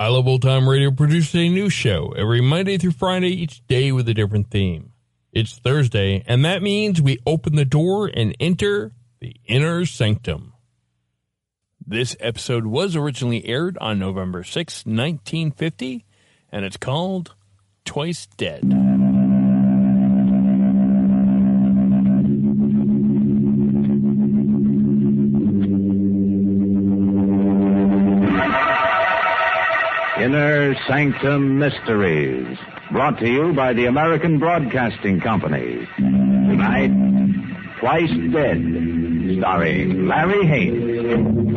I Love Old Time Radio produces a new show every Monday through Friday, each day with a different theme. It's Thursday, and that means we open the door and enter the inner sanctum. This episode was originally aired on November 6, 1950, and it's called Twice Dead. Inner Sanctum Mysteries, brought to you by the American Broadcasting Company. Tonight, Twice Dead, starring Larry Haines.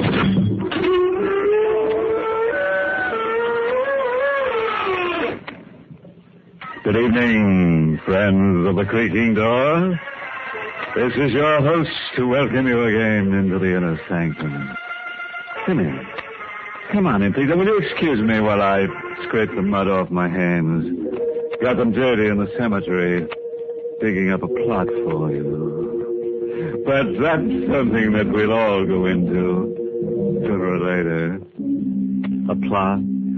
Good evening, friends of the creaking door. This is your host to welcome you again into the inner sanctum. Come in. Come on in, please. Will you excuse me while I scrape the mud off my hands? Got them dirty in the cemetery, digging up a plot for you. But that's something that we'll all go into sooner or later. A plot? Hmm.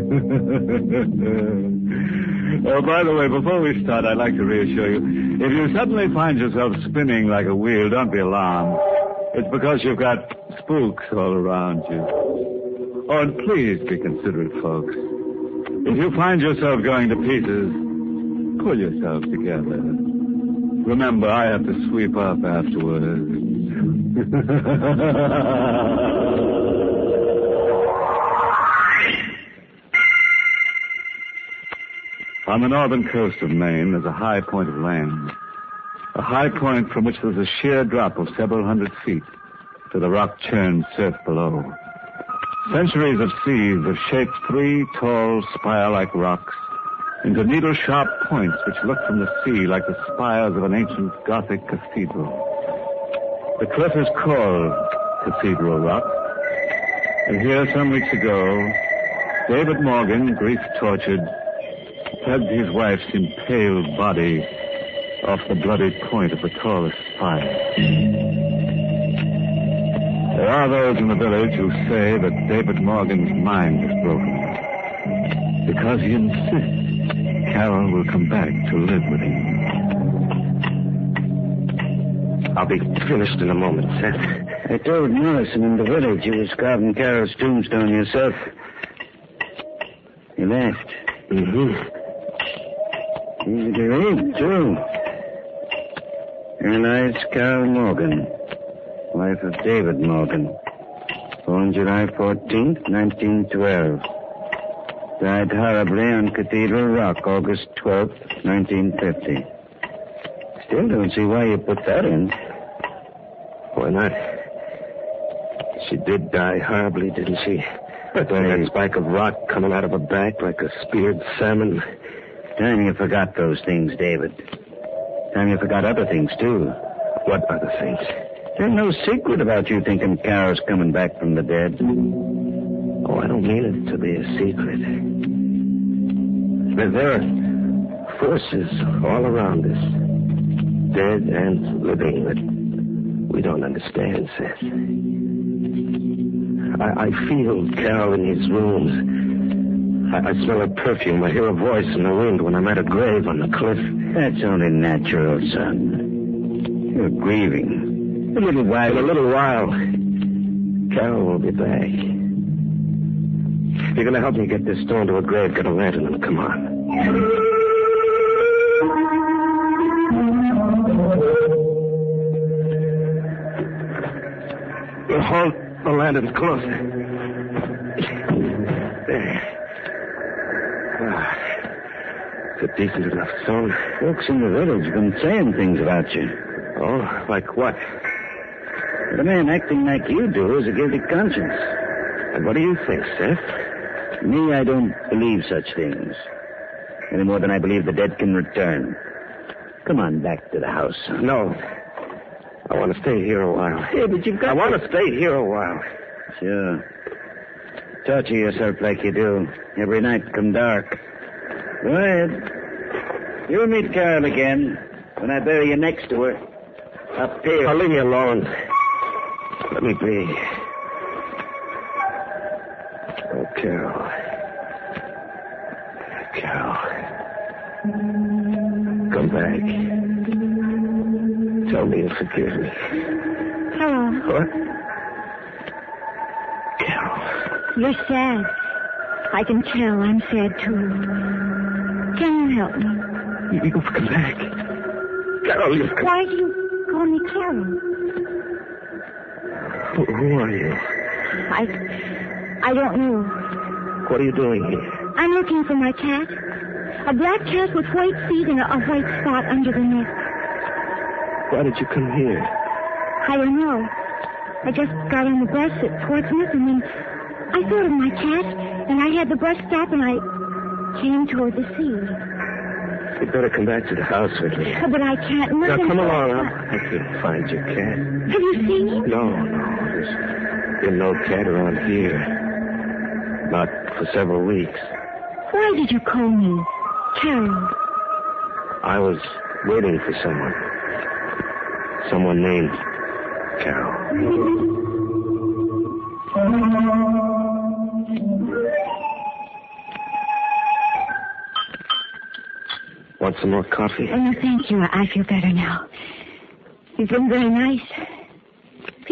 oh, by the way, before we start, I'd like to reassure you. If you suddenly find yourself spinning like a wheel, don't be alarmed. It's because you've got spooks all around you. Oh, and please be considerate, folks. If you find yourself going to pieces, pull yourself together. Remember, I have to sweep up afterwards. On the northern coast of Maine, there's a high point of land. A high point from which there's a sheer drop of several hundred feet to the rock-churned surf below. Centuries of seas have shaped three tall, spire-like rocks into needle-sharp points which look from the sea like the spires of an ancient Gothic cathedral. The cliff is called Cathedral Rock, and here some weeks ago, David Morgan, grief-tortured, tugged his wife's impaled body off the bloody point of the tallest spire. There are those in the village who say that David Morgan's mind is broken because he insists Carol will come back to live with him. I'll be finished in a moment, Seth. I told Morrison in the village you was carving Carol's tombstone yourself. You left. Mm-hmm. Easy to read, too. Here lies Carol Morgan, wife of David Morgan. Born July 14th, 1912. Died horribly on Cathedral Rock, August 12th, 1950. Still don't see why you put that in. Why not? She did die horribly, didn't she? With that spike of rock coming out of her back like a speared salmon. Time you forgot those things, David. Time you forgot other things, too. What other things? There's no secret about you thinking Carol's coming back from the dead. Oh, I don't mean it to be a secret. But there are forces all around us, dead and living, that we don't understand, Seth. I, I feel Carol in his rooms. I, I smell her perfume. I hear a voice in the wind when I'm at a grave on the cliff. That's only natural, son. You're grieving. A little while. A little while, Carol will be back. You're going to help me get this stone to a grave, get a lantern, and come on. Hold the lantern closer. There. Ah, it's a decent enough stone. Folks in the village have been saying things about you. Oh, like what? The man acting like you do is a guilty conscience. And what do you think, Seth? Me, I don't believe such things. Any more than I believe the dead can return. Come on back to the house. son. No. I want to stay here a while. Yeah, but you've got I want to stay here a while. Sure. Torture yourself like you do. Every night come dark. Go ahead. You'll meet Carol again when I bury you next to her. Up here. Now leave me alone. Let me be. Oh, Carol. Carol. Come back. Tell me you forgive me. Hello. What? Carol. You're sad. I can tell I'm sad too. Can you help me? You've come back. Carol, you've come. Why do you call me Carol? Who, who are you? I I don't know. What are you doing here? I'm looking for my cat. A black cat with white feet and a, a white spot under the neck. Why did you come here? I don't know. I just got on the bus at Portsmouth and then I thought of my cat and I had the bus stop and I came toward the sea. You'd better come back to the house with me. But I can't. Now come along. I'll help find your cat. Have you seen him? No, no. There's been no cat around here. Not for several weeks. Why did you call me Carol? I was waiting for someone. Someone named Carol. Want some more coffee? Oh, no, thank you. I feel better now. You've been very nice.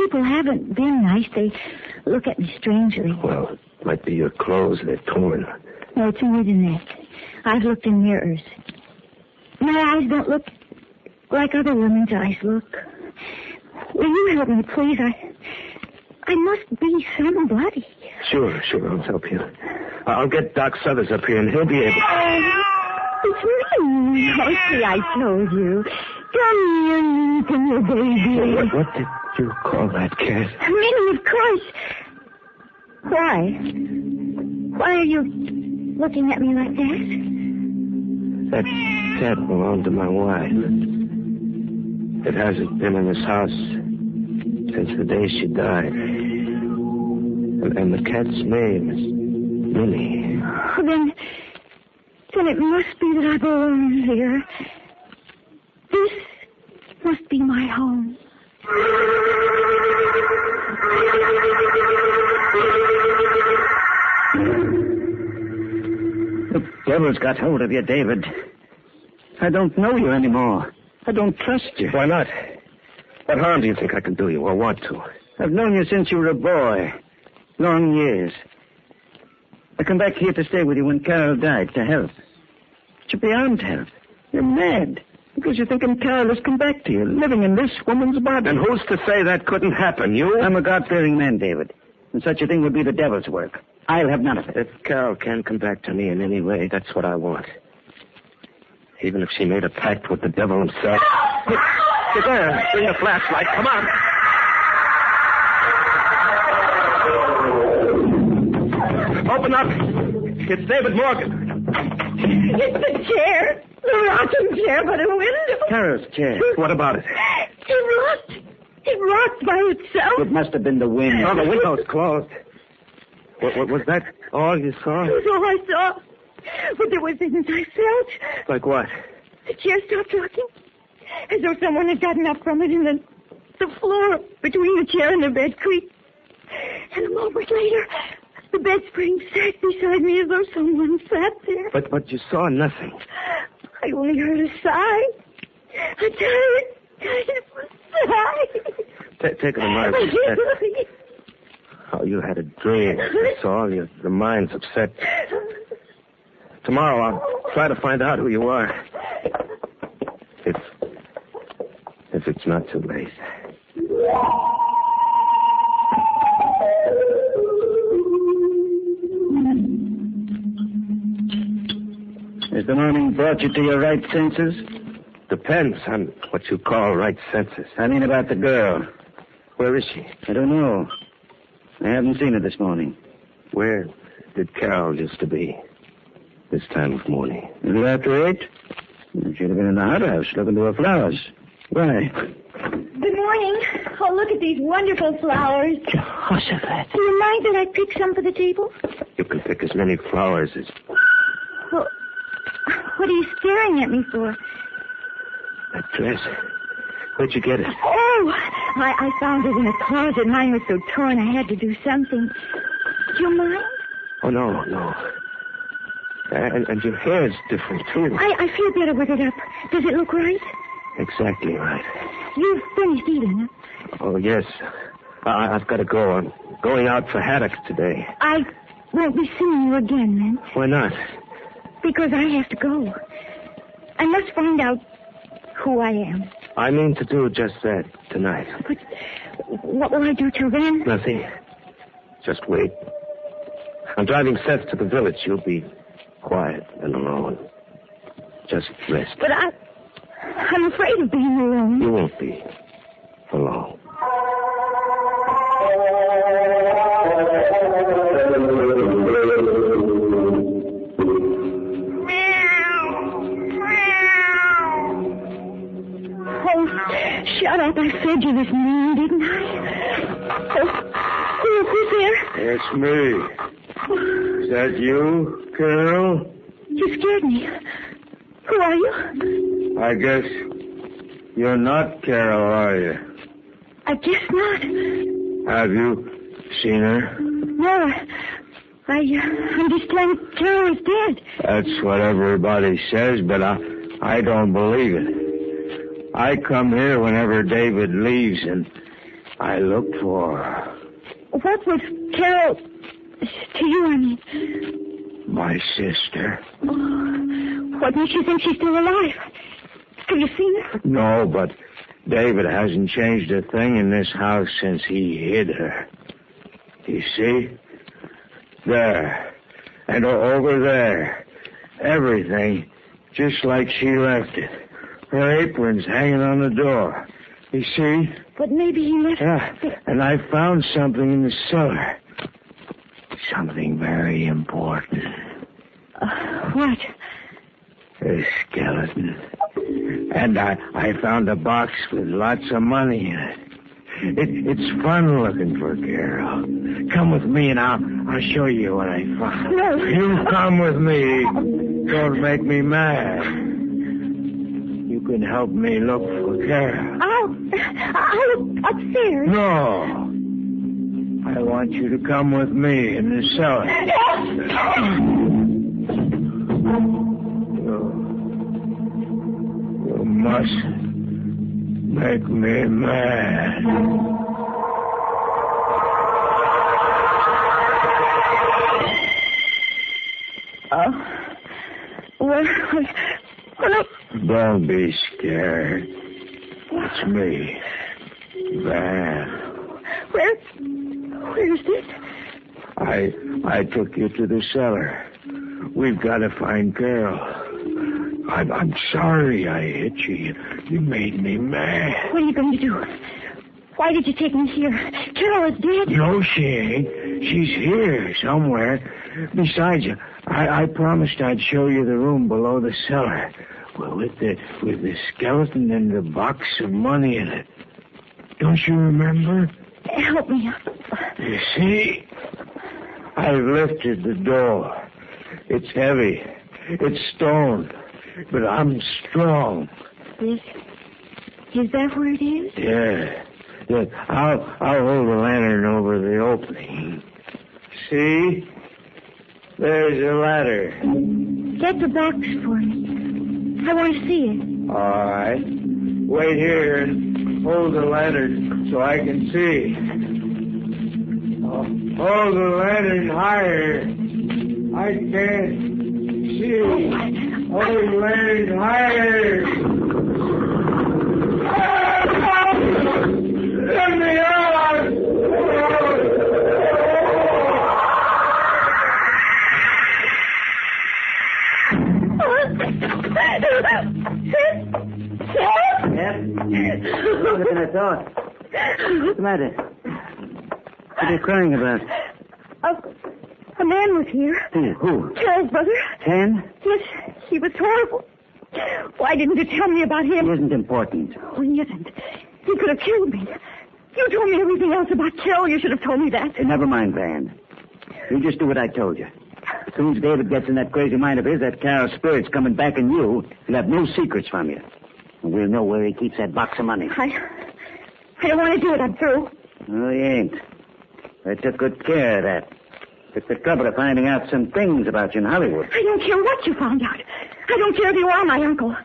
People haven't been nice. They look at me strangely. Well, it might be your clothes. They're torn. No, it's more than that. I've looked in mirrors. My eyes don't look like other women's eyes look. Will you help me, please? I, I must be somebody. Sure, sure. I'll help you. I'll get Doc Suthers up here, and he'll be able. To... It's me. Oh, see, I told you. Come here, your baby. What, what did you call that cat? Minnie, of course. Why? Why are you looking at me like that? That cat belonged to my wife. It hasn't been in this house since the day she died. And, and the cat's name is Minnie. Oh, then, then it must be that I belong here. This must be my home. The devil's got hold of you, David. I don't know you anymore. I don't trust you. Why not? What harm do you think I can do you or want to? I've known you since you were a boy. Long years. I come back here to stay with you when Carol died, to help. But you're beyond help. You're mad. Because you're thinking Carol has come back to you, living in this woman's body. And who's to say that couldn't happen? You? I'm a God-fearing man, David. And such a thing would be the devil's work. I'll have none of it. If Carol can come back to me in any way, that's what I want. Even if she made a pact with the devil himself. Sit there. Bring a flashlight. Come on. Open up. It's David Morgan. It's the chair. The rotten chair by the window. Carol's chair. What about it? It rocked. It rocked by itself. It must have been the wind. Oh, the window's closed. What, what, was that all you saw? That's all I saw. But there were things I felt. Like what? The chair stopped rocking. As though someone had gotten up from it and then the floor between the chair and the bed creaked. And a moment later, the bed spring sat beside me as though someone sat there. But but you saw nothing. I only heard a sigh. A tired, tired sigh. Ta take it to my Oh, you had a dream. That's all. Your, your mind's upset. Tomorrow I'll try to find out who you are. If if it's not too late. Has the morning brought you to your right senses? Depends on what you call right senses. I mean about the girl. Where is she? I don't know. I haven't seen her this morning. Where did Carol used to be this time of morning? A little after eight? She'd have been in the hothouse looking to her flowers. Why? Good morning. Oh, look at these wonderful flowers. Jehoshaphat. Do you mind that I pick some for the table? You can pick as many flowers as Well, what are you staring at me for? that dress. Where'd you get it? Oh, I, I found it in a closet. Mine was so torn I had to do something. Do you mind? Oh, no, no. Uh, and, and your hair's different, too. I, I feel better with it up. Does it look right? Exactly right. You've finished eating, huh? Oh, yes. I, I've got to go. I'm going out for haddock today. I won't be seeing you again, then, Why not? Because I have to go. I must find out who I am. I mean to do just that tonight. But what will I do till then? Nothing. Just wait. I'm driving Seth to the village. You'll be quiet and alone. Just rest. But I, I'm afraid of being alone. You won't be for long. I fed you this morning, didn't I? Oh, who, who's there? It's me. Is that you, Carol? You scared me. Who are you? I guess you're not Carol, are you? I guess not. Have you seen her? No, I, I uh, understand Carol is dead. That's what everybody says, but I, I don't believe it. I come here whenever David leaves, and I look for her. What was Carol to you, I mean? my sister. Oh, what makes you think she's still alive? Have you seen her? No, but David hasn't changed a thing in this house since he hid her. You see? There. And over there. Everything just like she left it. Her apron's hanging on the door. You see? But maybe he left. Yeah. And I found something in the cellar. Something very important. Uh, what? A skeleton. And I, I found a box with lots of money in it. it. It's fun looking for Carol. Come with me and I'll, I'll show you what I found. No. You come with me. Don't make me mad. Can help me look for Carol. Oh, I'll, I'll look upstairs. No. I want you to come with me in the cellar. You, you must make me mad. Oh. Well, Don't be scared. It's me, Van. where, where is this? I I took you to the cellar. We've got to find Carol. I'm I'm sorry I hit you. You, you made me mad. What are you going to do? Why did you take me here? Carol is dead. No, she ain't. She's here somewhere. Besides, I, I promised I'd show you the room below the cellar. Well, with the with the skeleton and the box of money in it. Don't you remember? Help me up. You see, I've lifted the door. It's heavy. It's stone. But I'm strong. Is, is that where it is? Yeah. Look, I'll, I'll hold the lantern over the opening. See? There's a ladder. Get the box for me. I want to see it. All right. Wait here and hold the lantern so I can see. Oh, hold the lantern higher. I can't see. Hold the lantern higher. Yep. Longer than I thought. What's the matter? What are you crying about? A, a man was here. Who? Who? Charles' brother. Ten? Yes, he was horrible. Why didn't you tell me about It him? isn't important. Oh, he isn't. He could have killed me. You told me everything else about Carol. You should have told me that. Never mind, Van. You just do what I told you. As soon as David gets in that crazy mind of his, that Carol spirit's coming back in you, he'll have no secrets from you. And we'll know where he keeps that box of money. I, I don't want to do it. I'm through. No, he ain't. I took good care of that. Took the trouble of finding out some things about you in Hollywood. I don't care what you found out. I don't care if you are my uncle.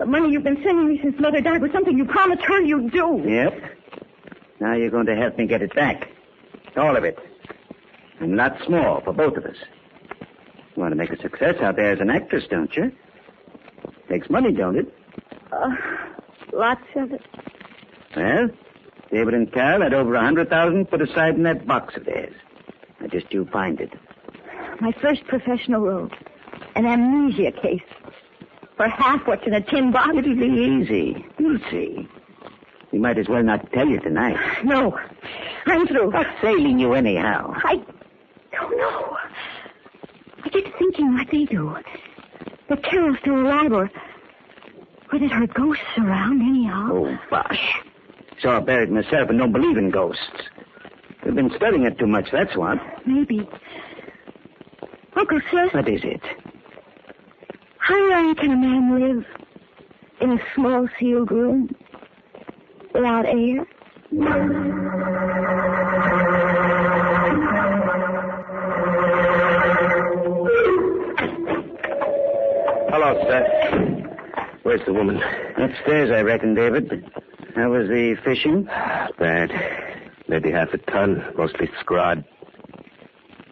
The money you've been sending me since Mother died was something you promised her you'd do. Yep. Now you're going to help me get it back. All of it. And lots more for both of us. You want to make a success out there as an actress, don't you? Takes money, don't it? Uh, lots of it. Well, David and Carol had over a hundred thousand put aside in that box of theirs. Now just you find it. My first professional role. An amnesia case. For half what's in a tin box. It'll be easy. You'll see. We might as well not tell you tonight. No. I'm through. What's sailing you anyhow? I don't know. I thinking like they do. That Carol's still alive or, or that her ghosts around anyhow. Oh, bosh. Saw her buried myself and don't believe in ghosts. We've been studying it too much, that's what. Maybe. Uncle Seth, What is it? how long can a man live in a small sealed room without air? Hello, Seth. Where's the woman? Upstairs, I reckon, David. How was the fishing? Bad. Maybe half a ton, mostly scrod.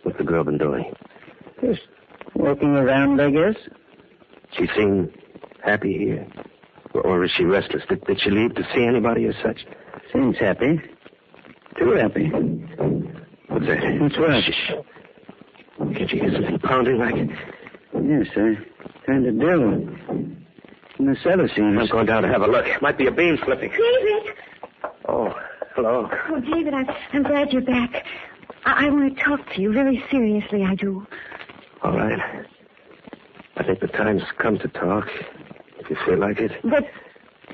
What's the girl been doing? Just walking around, I guess. She seemed happy here. Or, is she restless? Did, did she leave to see anybody or such? Seems happy. Too happy. What's that? What's what? Shh. Can't you hear something pounding like? Yes, I kind of do. And the cellar seems... I'm going down to have a look. Might be a beam slipping. David! Oh, hello. Oh, David, I, I'm glad you're back. I, I want to talk to you very seriously, I do. All right. I think the time's come to talk. If you feel like it. But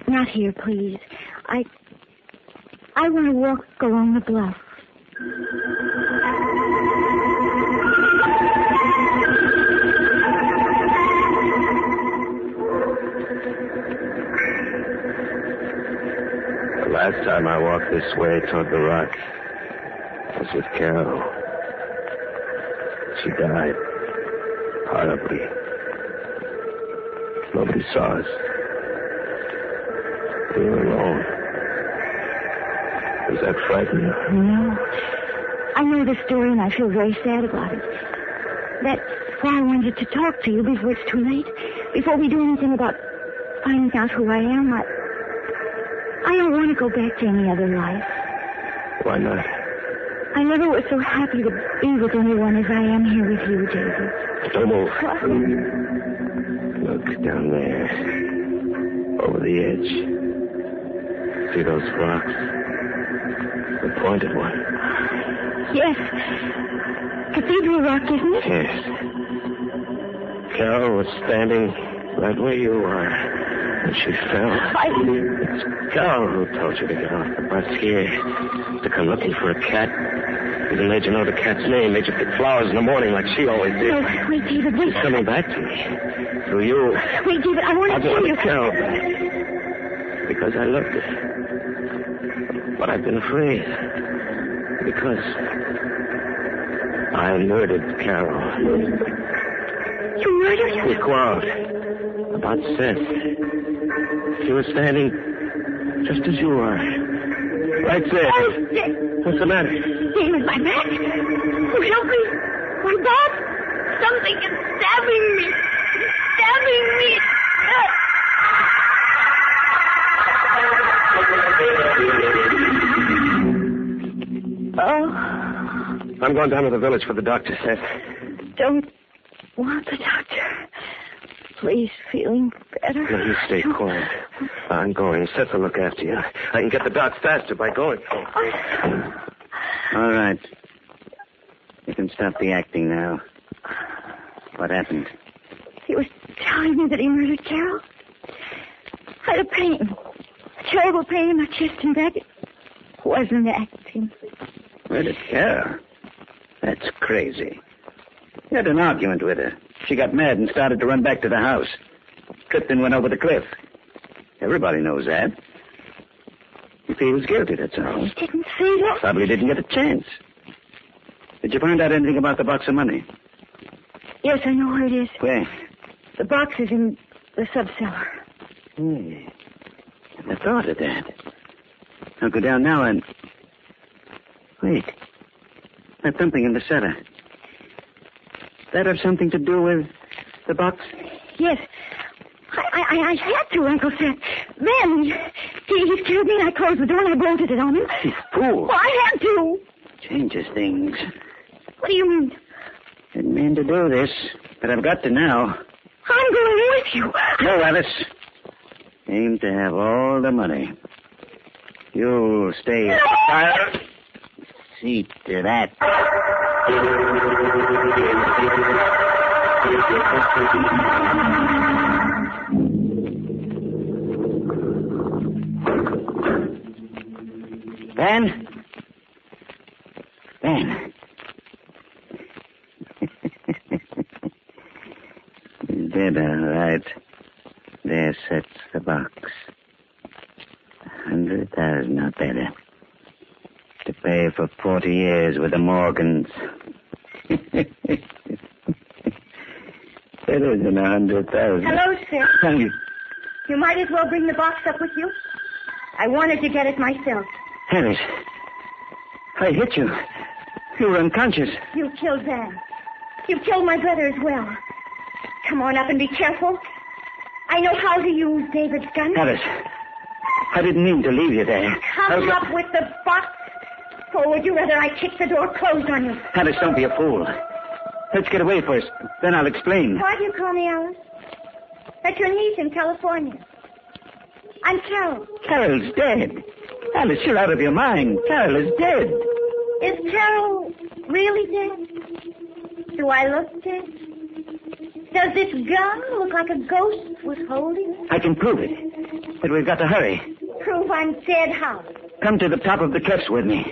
not here, please. I I want to walk along the bluff. Last time I walked this way toward the rock was with Carol. She died horribly. Nobody saw us. We were alone. Does that frighten you? No. I know the story and I feel very sad about it. That's why I wanted to talk to you before it's too late. Before we do anything about finding out who I am. I, I don't want to go back to any other life. Why not? I never was so happy to be with anyone as I am here with you, David. Don't move. Look down there. Over the edge. See those rocks? The pointed one. Yes. Cathedral Rock, isn't it? Yes. Carol was standing Right where you were. And she fell. I... It's Carol who told you to get off the bus here. To come looking for a cat. Even made you know the cat's name. Made you pick flowers in the morning like she always did. No, wait, David, wait. She's coming back to me. Through you. Wait, David, I want I to tell want you. to tell. Because I loved her. But I've been afraid. Because I murdered Carol. You murdered her? We quarreled about Seth. She was standing just as you are. Right there. Oh, Da- What's the matter? David, my back. Oh, help me. My back. Something is stabbing me. Stabbing me. Oh, I'm going down to the village for the doctor, Seth. don't want the doctor. Please, feeling better. No, you stay quiet. I'm going. Seth will look after you. I can get the doc faster by going. All right. You can stop the acting now. What happened? He was telling me that he murdered Carol. I had a pain. A terrible pain in my chest and back. It wasn't acting. Murdered Carol? That's crazy. You had an argument with her. She got mad and started to run back to the house. Tripped and went over the cliff. Everybody knows that. If he was guilty, that's all. He didn't see that. Probably didn't get a chance. Did you find out anything about the box of money? Yes, I know where it is. Where? The box is in the subcellar. Hmm. I thought of that. I'll go down now and. Wait. There's something in the cellar. That have something to do with the box? Yes. I, I, I had to, Uncle Sam. Then he, he scared me and I closed the door and I bolted it on him. You fool. Well, I had to. Changes things. What do you mean? Didn't mean to do this, but I've got to now. I'm going with you. No, Alice. Aim to have all the money. You'll stay. No! See to that. Ben? 40 years with the Morgans. Better than a hundred thousand. Hello, sir. Thank you. You might as well bring the box up with you. I wanted to get it myself. Harris, I hit you. You were unconscious. You killed Van. You killed my brother as well. Come on up and be careful. I know how to use David's gun. Harris, I didn't mean to leave you there. Come was... up with the box or would you rather I kick the door closed on you? Alice, don't be a fool. Let's get away first. Then I'll explain. Why do you call me Alice? That's your niece in California. I'm Carol. Carol's dead. Alice, you're out of your mind. Carol is dead. Is Carol really dead? Do I look dead? Does this gun look like a ghost was holding it? I can prove it. But we've got to hurry. Prove I'm dead how? Come to the top of the cliffs with me.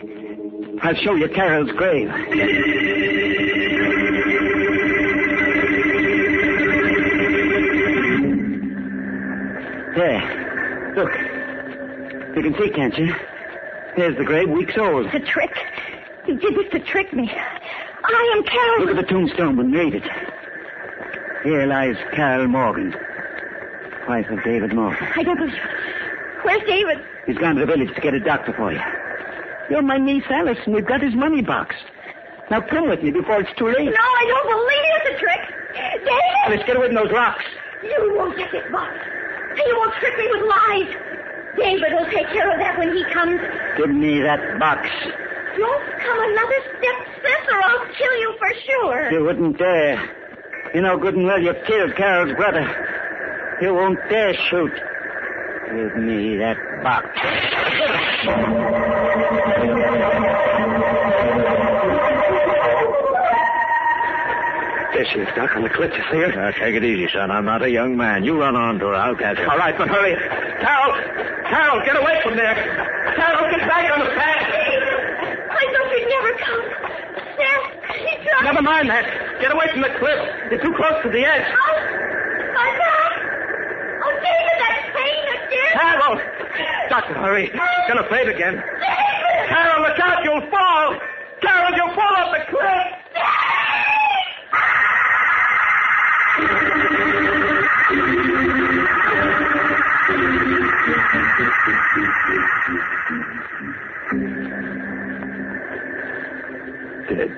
I'll show you Carol's grave. There. Look. You can see, can't you? There's the grave, weeks old. It's a trick. He did this to trick me. I am Carol. Look at the tombstone and read it. Here lies Carol Morgan, wife of David Morgan. I don't believe it. Where's David? He's gone to the village to get a doctor for you. You're my niece Alice, and we've got his money box. Now come with me before it's too late. No, I don't believe it's a trick. David! Alice, get away from those rocks. You won't get this box. You won't trick me with lies. David will take care of that when he comes. Give me that box. Don't come another step, sis, or I'll kill you for sure. You wouldn't dare. You know good and well you've killed Carol's brother. You won't dare shoot. Give me that box. There she is, Doc, on the cliff. You see her? Now, take it easy, son. I'm not a young man. You run on to her. I'll catch her. All right, but hurry. Carol! Carol, get away from there! Carol, get back on the path! I thought you'd never come. There, she dropped. Never mind that. Get away from the cliff. You're too close to the edge. Oh, my God. Oh, David, that's pain again. Carol! Doctor, hurry. She's gonna fade again. Carol, look out, you'll fall! Carol, you'll fall off the cliff! Dead.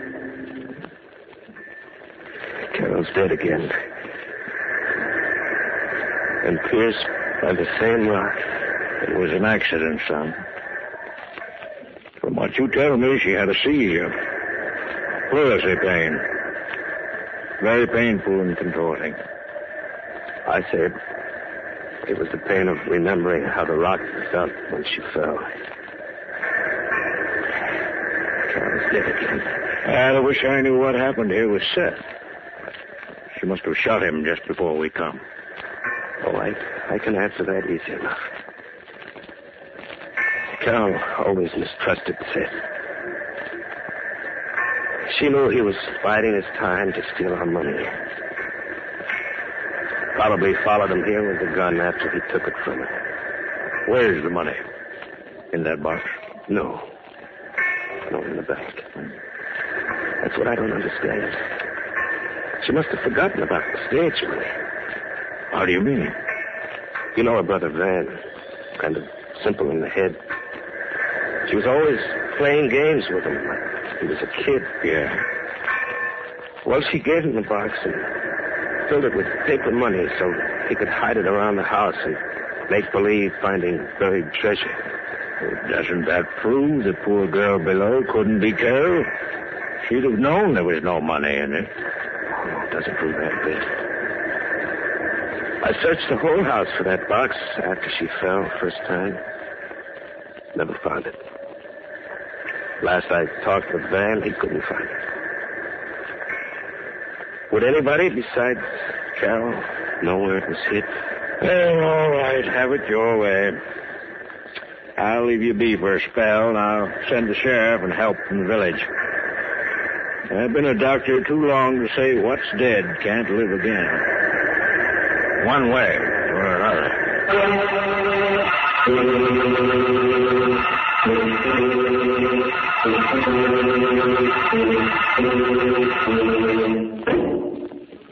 Carol's dead again. And pierced by the same rock. It was an accident, son. What you tell me, she had a seizure. Pleurisy pain. Very painful and contorting. I said it was the pain of remembering how the rock felt when she fell. Carol's dead again. And I wish I knew what happened here with Seth. She must have shot him just before we come. Oh, I, I can answer that easy enough. Carol always mistrusted Seth. She knew he was biding his time to steal our money. Probably followed him here with the gun after he took it from her. Where's the money? In that box? No. No, in the bank. That's what I don't understand. She must have forgotten about the stage money. How do you mean? You know her brother Van. Kind of simple in the head. She was always playing games with him he was a kid. Yeah. Well, she gave him the box and filled it with paper money so he could hide it around the house and make believe finding buried treasure. Well, doesn't that prove the poor girl below couldn't be Carol? She'd have known there was no money in it. Oh, it doesn't prove that bit. I searched the whole house for that box after she fell first time. Never found it. Last I talked with Van, he couldn't find it. Would anybody besides Carol know where it was hid? Well, all right. Have it your way. I'll leave you be for a spell, and I'll send the sheriff and help from the village. I've been a doctor too long to say what's dead can't live again. One way or another.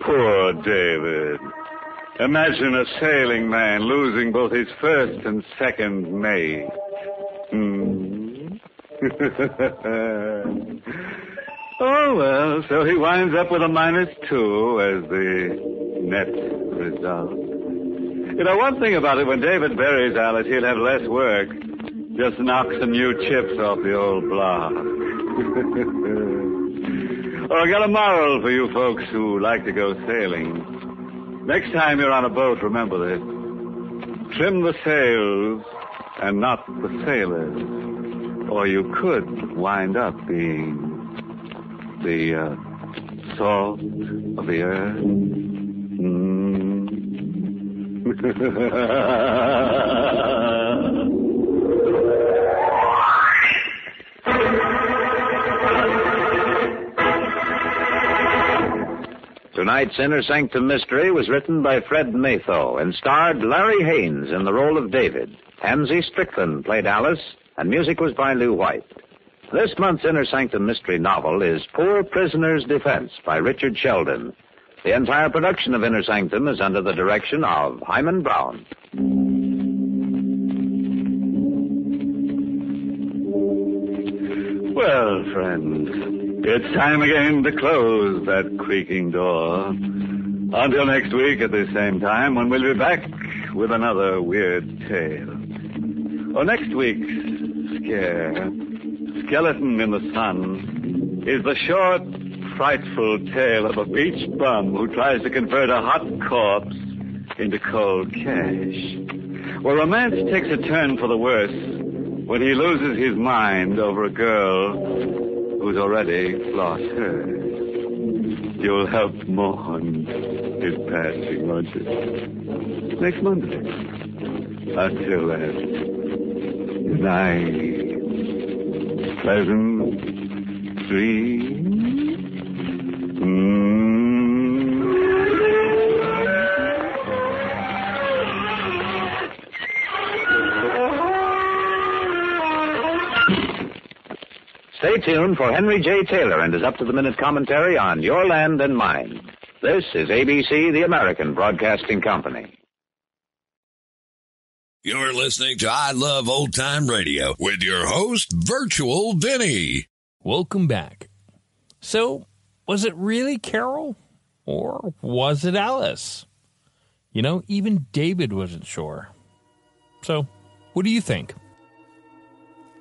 Poor David. Imagine a sailing man losing both his first and second mate. Hmm. oh, well, so he winds up with a minus two as the net result. You know, one thing about it, when David buries Alice, he'll have less work. Just knock some new chips off the old block. or I got a moral for you folks who like to go sailing. Next time you're on a boat, remember this. Trim the sails and not the sailors. Or you could wind up being the uh, salt of the earth. Mm. Tonight's Inner Sanctum Mystery was written by Fred Matho and starred Larry Haines in the role of David. Pansy Strickland played Alice, and music was by Lew White. This month's Inner Sanctum Mystery novel is Poor Prisoner's Defense by Richard Sheldon. The entire production of Inner Sanctum is under the direction of Himan Brown. Well, friends, it's time again to close that creaking door. Until next week at the same time when we'll be back with another weird tale. Or next week's scare, Skeleton in the Sun, is the short, frightful tale of a beach bum who tries to convert a hot corpse into cold cash. Well, romance takes a turn for the worse when he loses his mind over a girl who's already lost hers. You'll help mourn his passing, won't you? Next Monday. Until then, good night. Pleasant tuned for Henry J. Taylor and his up to the minute commentary on Your Land and Mine. This is ABC, the American Broadcasting Company. You're listening to I Love Old Time Radio with your host, Virtual Vinny. Welcome back. So, was it really Carol or was it Alice? You know, even David wasn't sure. So, what do you think?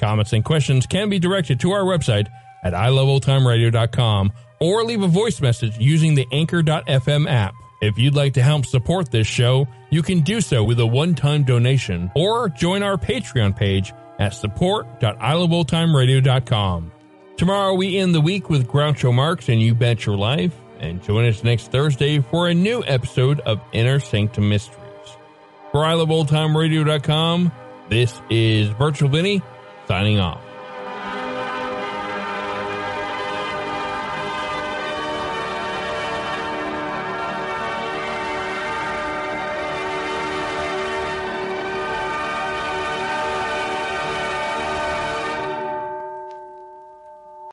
Comments and questions can be directed to our website at iloveoldtimeradio.com or leave a voice message using the Anchor.fm app. If you'd like to help support this show, you can do so with a one-time donation or join our Patreon page at support.iloveoldtimeradio.com. Tomorrow we end the week with Groucho Marx and You Bet Your Life, and join us next Thursday for a new episode of Inner Sanctum Mysteries. For iloveoldtimeradio.com, this is Virtual Vinny Signing off.